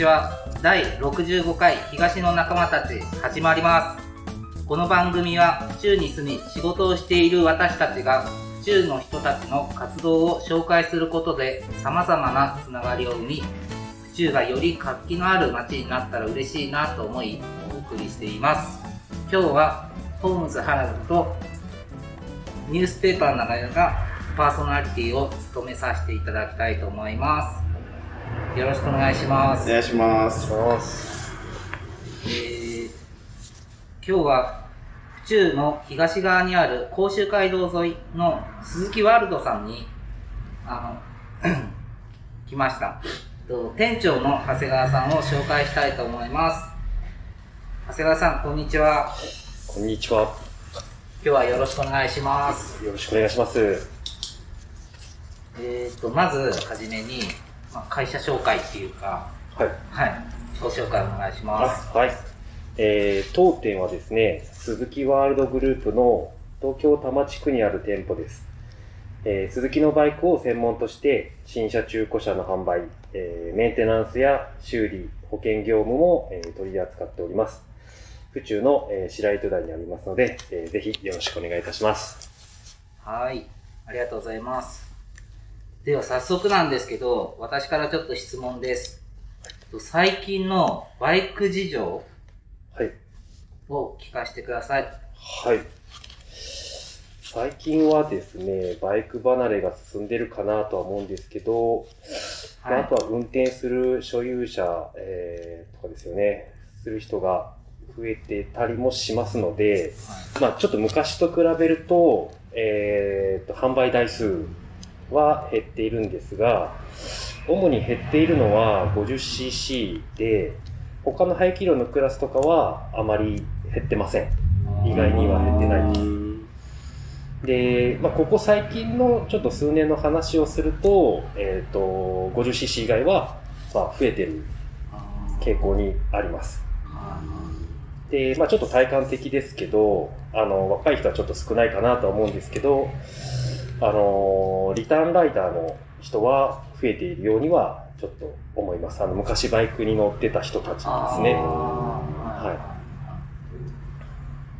ちは。第65回東の仲間たち始まります。この番組は府中に住み仕事をしている私たちが府中の人たちの活動を紹介することで様々なつながりを生み府中がより活気のある街になったら嬉しいなと思いお送りしています。今日はホームズ原田とニュースペーパーの中がパーソナリティを務めさせていただきたいと思います。よろしくお願いしますお願いします。えー今日は府中の東側にある甲州街道沿いの鈴木ワールドさんにあの 来ましたと店長の長谷川さんを紹介したいと思います長谷川さんこんにちはこんにちは。今日はよろしくお願いしますよろしくお願いします。えー、とまずはじめに、まあ、会社紹介っていうかはい。はい自己紹介お願いしますあはい。えー、当店はですね、鈴木ワールドグループの東京多摩地区にある店舗です。えー、鈴木のバイクを専門として、新車中古車の販売、えーメンテナンスや修理、保険業務も、えー取り扱っております。府中の、えー白糸台にありますので、えーぜひよろしくお願いいたします。はい、ありがとうございます。では早速なんですけど、私からちょっと質問です。最近のバイク事情はい。を聞かせてください。はい。最近はですね、バイク離れが進んでるかなとは思うんですけど、まあはいあとは運転する所有者、えーとかですよね、する人が増えてたりもしますので、まあ、ちょっと昔と比べると、えーと、販売台数は減っているんですが、主に減っているのは 50cc で、他の排気量のクラスとかはあまり減ってません。意外には減ってないです。で、まあ、ここ最近のちょっと数年の話をすると、えっ、と、50cc 以外は、まあ、増えてる傾向にあります。で、まあ、ちょっと体感的ですけど、あの、若い人はちょっと少ないかなとは思うんですけど、あの、リターンライダーの人は増えているようには、ちょっと思います。あの、昔バイクに乗ってた人たちですね。は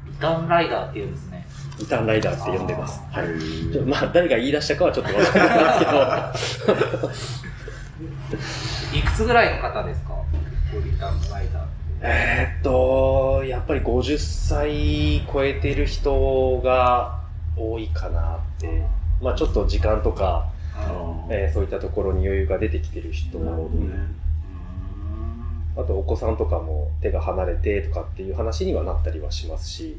リターンライダーっていうんですね。リターンライダーって呼んでます。はい。ちょまあ、誰が言い出したかはちょっとわからないですけど、いくつぐらいの方ですか？リターンライダー。えーっと、やっぱり50歳超えてる人が多いかなって、まあちょっと時間とか、えーそういったところに余裕が出てきてる人も、あとお子さんとかも手が離れてとかっていう話にはなったりはしますし、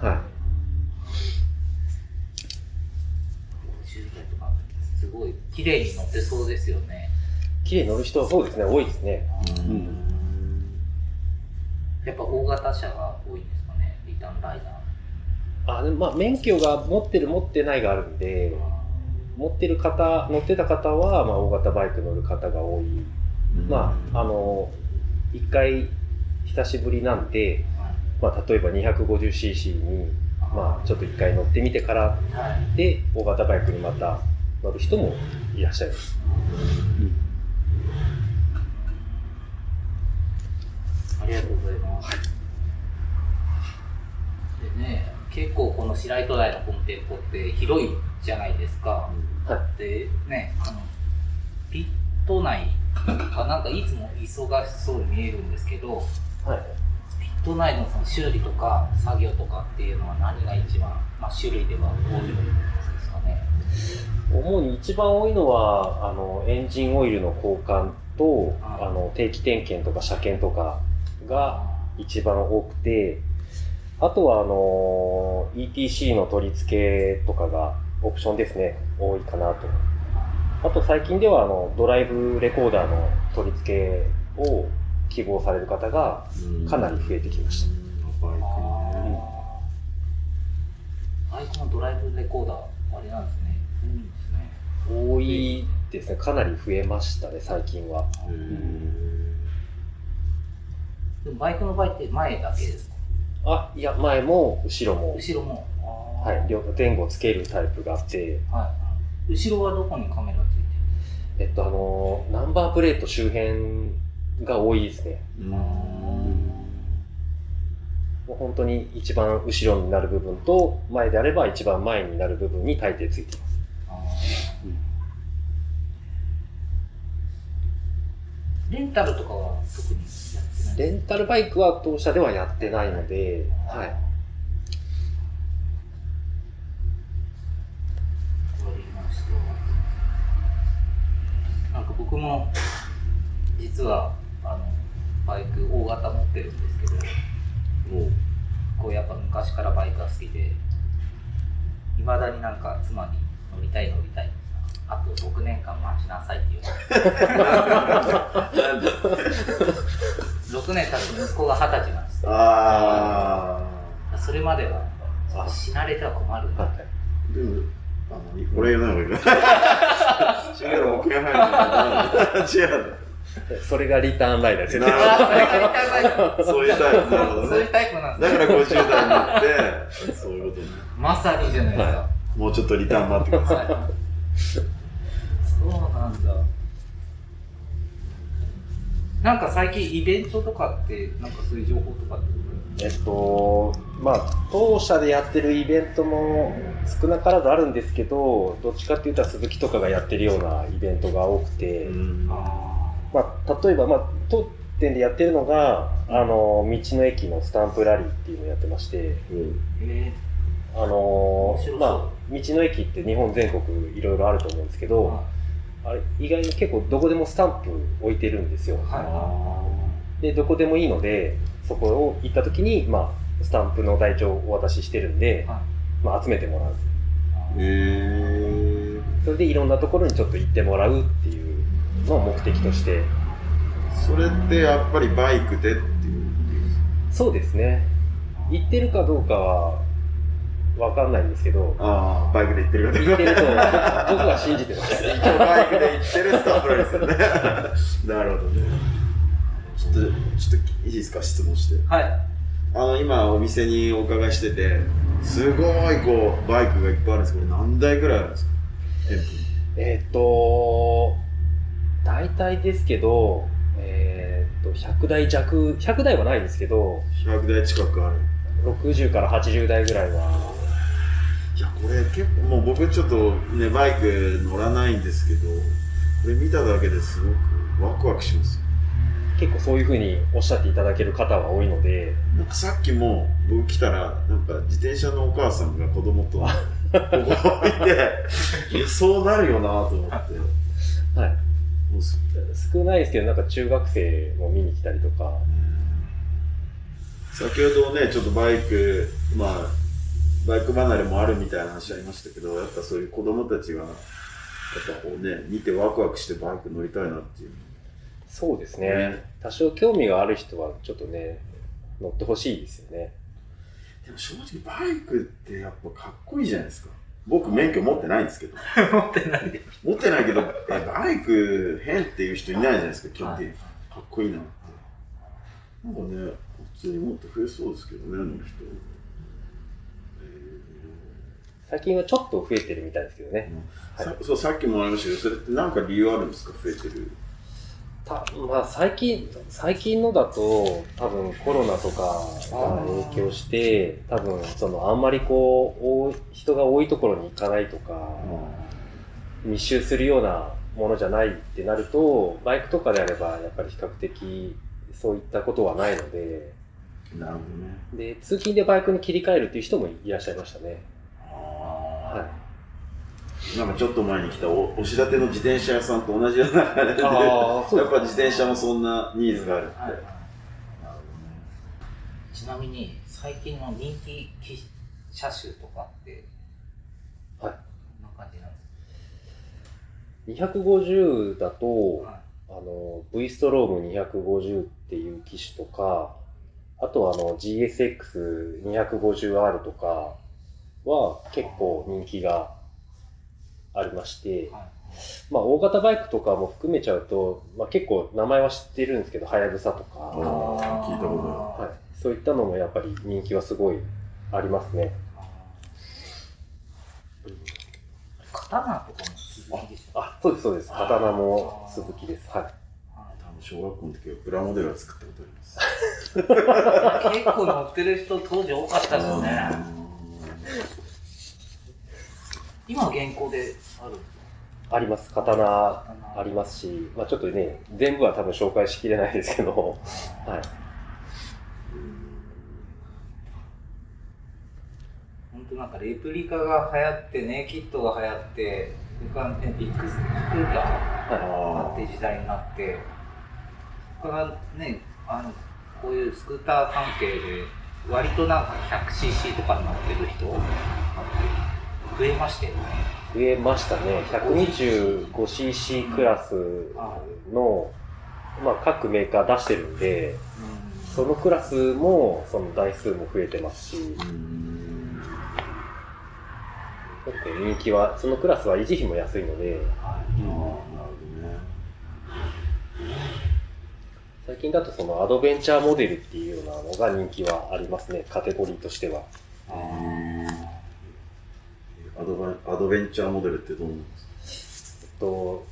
は50代とかすごい綺麗に乗ってそうですよね。い。綺麗に乗る人はそうですね、多いですね。やっぱ大型車が多いんですかね、リターンライダー。あまあ免許が持ってる持ってないがあるんで、持ってる方、乗ってた方は、まあ、大型バイク乗る方が多い。まあ、あの、一回久しぶりなんで、まあ、例えば 250cc に、まあ、ちょっと一回乗ってみてからはい。で、大型バイクにまた乗る人もいらっしゃいます。ありがとうございます。でね、結構この白糸台のこの店舗って広いじゃないですか。はで、ね、あの、ピット内がなんかいつも忙しそうに見えるんですけど、はい。ピット内のその修理とか作業とかっていうのは何が一番、まあ、種類では多いですかね。主に一番多いのは、あの、エンジンオイルの交換と、ああの、定期点検とか車検とかが一番多くて、あとは、あの、ETC の取り付けとかがオプションですね、多いかなと。あと最近では、あの、ドライブレコーダーの取り付けを希望される方がかなり増えてきました。バイクバイクのドライブレコーダー、あれなんですね。いいんですね。多いですね。かなり増えましたね、最近は。でもバイクの場合って前だけですか？あ、いや、前も後ろも、後ろも。はい、両前後つけるタイプがあって、はい。後ろはどこにカメラついてるえっと、あの、ナンバープレート周辺が多いですね。うん。もう本当に一番後ろになる部分と、前であれば一番前になる部分に大抵ついています。レンタルとかは特にやってない？レンタルバイクは当社ではやってないので、はい。なんか僕も実はあのバイク大型持ってるんですけどもうこうやっぱ昔からバイクが好きでいまだになんか妻に乗りたい乗りたいあと6年間待ちなさいっていう6年経つと息子が二十歳なんですよあそれまではあ死なれては困る。でも、ない。違う。それがリターンライダーですそういうタイプ。なるほどそういうね。タイプなんですだから50代になって、そういうことね。まさにじゃないですか。もうちょっとリターン待ってください。なんだ。なんか最近イベントとかって、なんかそういう情報とかってえっと、まあ、当社でやってるイベントも少なからずあるんですけど、どっちかっていうと鈴木とかがやってるようなイベントが多くて、まあ、例えば、まあ、当店でやってるのが、あの、道の駅のスタンプラリーっていうのをやってまして、あのまあ、道の駅って日本全国いろいろあると思うんですけー、ど、はあれ意外に結構どこでもスタンプ置いてるんですよ。いはで、どこでもいいので、そこを行った時に、まあ、スタンプの台帳をお渡ししてるんで、い。はいまあ、集めてもらう。へー。それでいろんなところにちょっと行ってもらうっていうのを目的として。それってやっぱりバイクでっていう。そうですね。行ってるかどうかはわかんないんですけど、バイクで行ってるってると僕は信じてます。一 応バイクで行ってるスタンプですよね。なるほどね。ちょっと、ちょっといいですか、質問して。はい。あの、今お店にお伺いしてて、すごいこう、バイクがいっぱいあるんですけど、何台ぐらいあるんですか？えーっと、大体ですけど、えーっと、100台弱、100台はないですけど、100台近くある。60から80台ぐらいは、いや、これ結構、もう僕ちょっとね、バイク乗らないんですけど、これ見ただけですごくワクワクしますよ。結構そういうふうにおっしゃっていただける方は多いので、なんかさっきも僕来たら、なんか自転車のお母さんが子供と ここ置いて、そうなるよなと思って。はい、もうす少ないですけど、なんか中学生も見に来たりとか、先ほどね、ちょっとバイク、まあ、バイク離れもあるみたいな話ありましたけど、やっぱそういう子供たちが、やっぱこうね、見てワクワクしてバイク乗りたいなっていう。そうですね、ね多少興味がある人はちょっとね、乗ってほしいですよね。でも正直バイクってやっぱかっこいいじゃないですか。僕免許持ってないんですけど。持ってないで。持ってないけど、えバイク変っていう人いないじゃないですか、基本的に。かっこいいなって。なんかね、普通にもっと増えそうですけどね、乗る人。最近はちょっと増えてるみたいですけどね。えーさそうさっきもありましたけど、それって何か理由あるんですか、増えてる。たまあ、最近、最近のだと、多分コロナとかが影響して、多分そのあんまりこう、多い人が多いところに行かないとか、密集するようなものじゃないってなると、バイクとかであれば、やっぱり比較的そういったことはないので、なるほどね。で、通勤でバイクに切り替えるっていう人もいらっしゃいましたね。あはい。ーなんかちょっと前に来たお押し立ての自転車屋さんと同じような感じで、やっぱ自転車もそんなニーズがある。って。はい。はい。ちなみに最近の人気機車種とかって、はい。こんな感じなんです250だと、か、はい。あの、V ストローム250っていう機種とか、あとはあの GSX250R とかは結構人気がありまして、はいまあ大型バイクとかも含めちゃうと、まあ結構名前は知ってるんですけど、はやぶさとか、聞いたことはい、そういったのもやっぱり人気はすごいありますね。刀とかも鈴木でしょあ、そうです、そうです。刀も鈴木です。はい。小学校の時はプラモデルは作ったことあります。結構乗ってる人当時多かったですよね。今は現行である。あります。刀ありますし、まあちょっとね、全部は多分紹介しきれないですけど、はい。本当なんかレプリカが流行ってネイキッドが流行って、それからね、ビッグスクーターあって時代になって、そこからね、あの、こういうスクーター関係で、割となんか 100cc とかになってる人、増えましたよね。増えましたね。125cc クラスの、まあ各メーカー出してるんで、そのクラスも、その台数も増えてますし、あ。うん。結構人気は、そのクラスは維持費も安いので。最近だとそのアドベンチャーモデルっていうようなのが人気はありますね、カテゴリーとしては。アドベンチャーモデルってどうなんです？かえっと、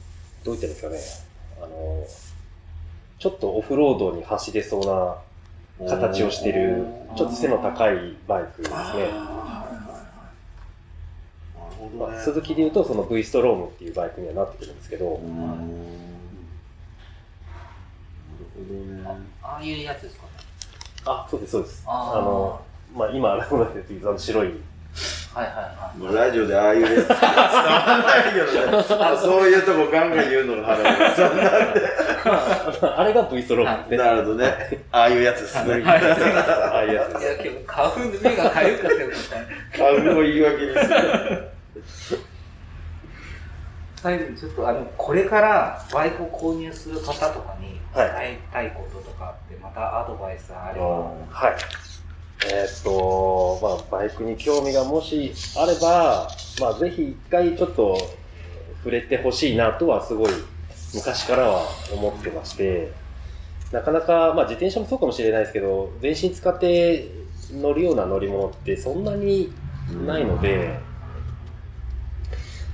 どう言ったらいですかね、あの、ちょっとオフロードに走れそうな形をしてる、ちょっと背の高いバイクですね。ね。まあ、鈴木で言うとその V ストロームっていうバイクにはなってくるんですけどなるほどね。ああいうやつですかね。あ、そうです、そうです。あの、まあ今、改めて言うとあの白い、はいはいはい。まあ、ラジオでああいうやつ伝わらないけどね。あそういうとこガンガン言うのが腹が立つんなんで。あれが V ストロームですね。なるほどね。ああいうやつですね。はいああいうやついです。や、けど、花粉で目がかゆかったよ、買うを言い訳にする。最後にちょっと、あの、これからバイクを購入する方とかに伝はいえたいこととかって、またアドバイスあれば。はい。えーっと、まあ、バイクに興味がもしあれば、まあ、ぜひ一回ちょっと触れてほしいなとはすごい昔からは思ってまして、なかなか、まあ、自転車もそうかもしれないですけど、全身使って乗るような乗り物ってそんなにないので、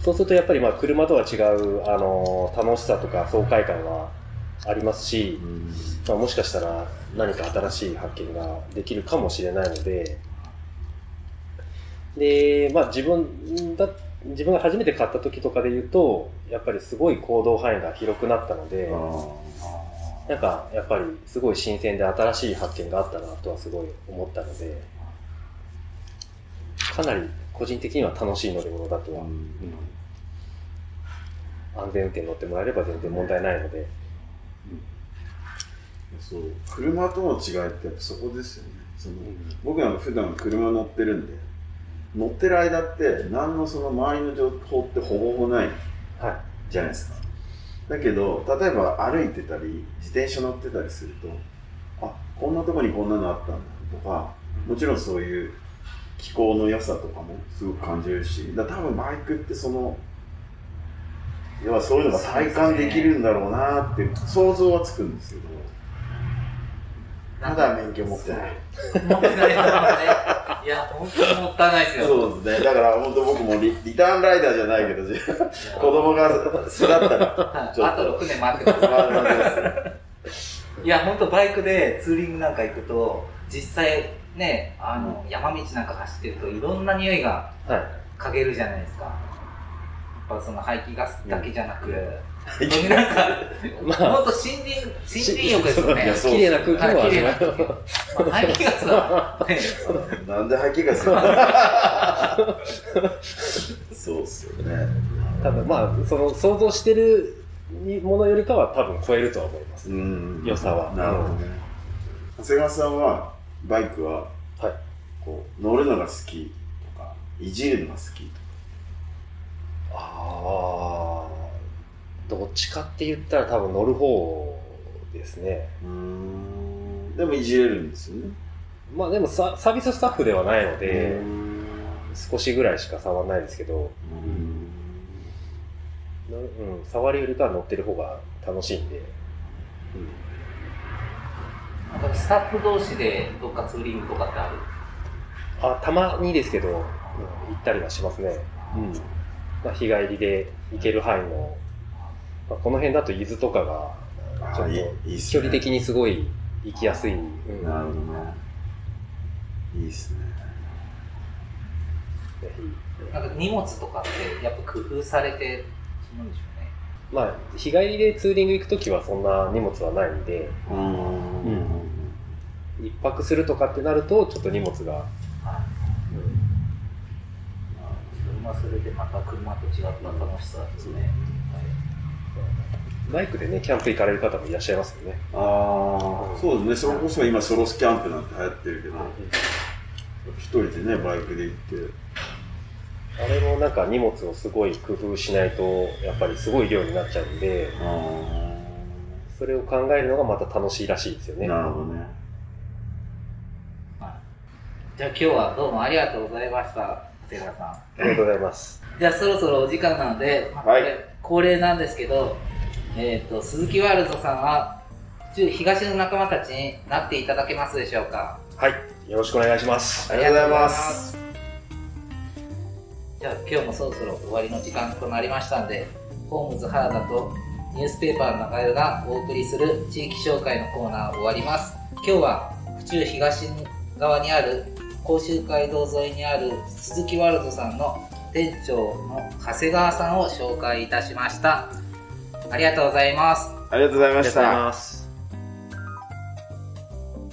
そうするとやっぱりまあ車とは違う、あの楽しさとか爽快感はありますし、まあ、もしかしたら何か新しい発見ができるかもしれないので、で、まあ自分だ、自分が初めて買った時とかで言うと、やっぱりすごい行動範囲が広くなったので、なんかやっぱりすごい新鮮で新しい発見があったなとはすごい思ったので、かなり個人的には楽しい乗り物だとは、安全運転乗ってもらえれば全然問題ないので、そう。車との違いってやっぱそこですよね。その僕なんか普段車乗ってるんで乗ってる間って何のその周りの情報ってほぼほぼないはい。じゃないですか。だけど例えば歩いてたり自転車乗ってたりするとあこんなとこにこんなのあったんだとかもちろんそういう気候の良さとかもすごく感じるしだ多分バイクってその要はそういうのが体感できるんだろうなって想像はつくんですけどまだ免許持ってない持ってないですよね。いや、本当にもったいないですよ。そうですねだから本当僕もリリターンライダーじゃないけど子供が育ったらはいちょっとあと6年待ってください。いや、本当バイクでツーリングなんか行くと、実際ね、あの、山道なんか走ってるといろんな匂いがはい。嗅げるじゃないですか。やっぱその排気ガスだけじゃなく、本当になんか、まあ本当森林、森林浴ですよね。綺麗な空気もはい綺味わえ麗な空気。まあ排気ガスは、ね、なんで吐きがするそうっすよね。多分まあ、その想像してるものよりかは多分超えるとは思います。うん。良さは。なるほどね。長谷川さんはバイクははい。こう乗るのが好きとかいじるのが好きとああ、どっちかって言ったら多分乗る方ですね。かうんでもいじれるんですよねまあでもササービススタッフではないので、うん少しぐらいしか触らないですけど、のうん、触るよりかは乗ってる方が楽しいんで。なんかスタッフ同士でどっかツーリングとかってある？あ、たまにですけど、うん行ったりはしますね。うん。まあ、日帰りで行ける範囲の、まあ、この辺だと伊豆とかがあちょっと距離的にすごい行きやすい。うん。なるほどね。いいっすね。ぜひ。なんか荷物とかってやっぱ工夫されてるんでしょうね。まあ、日帰りでツーリング行くときはそんな荷物はないんで、うーん。一泊するとかってなると、ちょっと荷物が、まあそれでまた車と違った楽しさですね。バイクでね、キャンプ行かれる方もいらっしゃいますよね。ああそうですね。それこそ今ソロスキャンプなんて流行ってるけど一人でねバイクで行って。あれもなんか荷物をすごい工夫しないと、やっぱりすごい量になっちゃうんで、あそれを考えるのがまた楽しいらしいですよね。あなるほどね。じゃあ今日はどうもありがとうございました、さん。ありがとうございます。じゃあそろそろお時間なので、まあはい恒例なんですけど、えっ、と、鈴木ワールドさんは、中東の仲間たちになっていただけますでしょうか？はい。よろしくお願いします。ありがとうございますじゃあ今日もそろそろ終わりの時間となりましたんで、ホームズ原田とニュースペーパーの中代がお送りする地域紹介のコーナー終わります。今日は府中東側にある甲州街道沿いにある鈴木ワールドさんの店長の長谷川さんを紹介いたしました。ありがとうございます。ありがとうございました。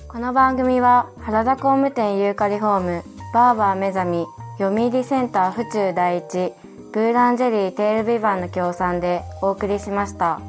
この番組は原田工務店ユーカリホームバーバー目覚み読売センター府中第一ブーランジェリーテールビバンの協賛でお送りしました。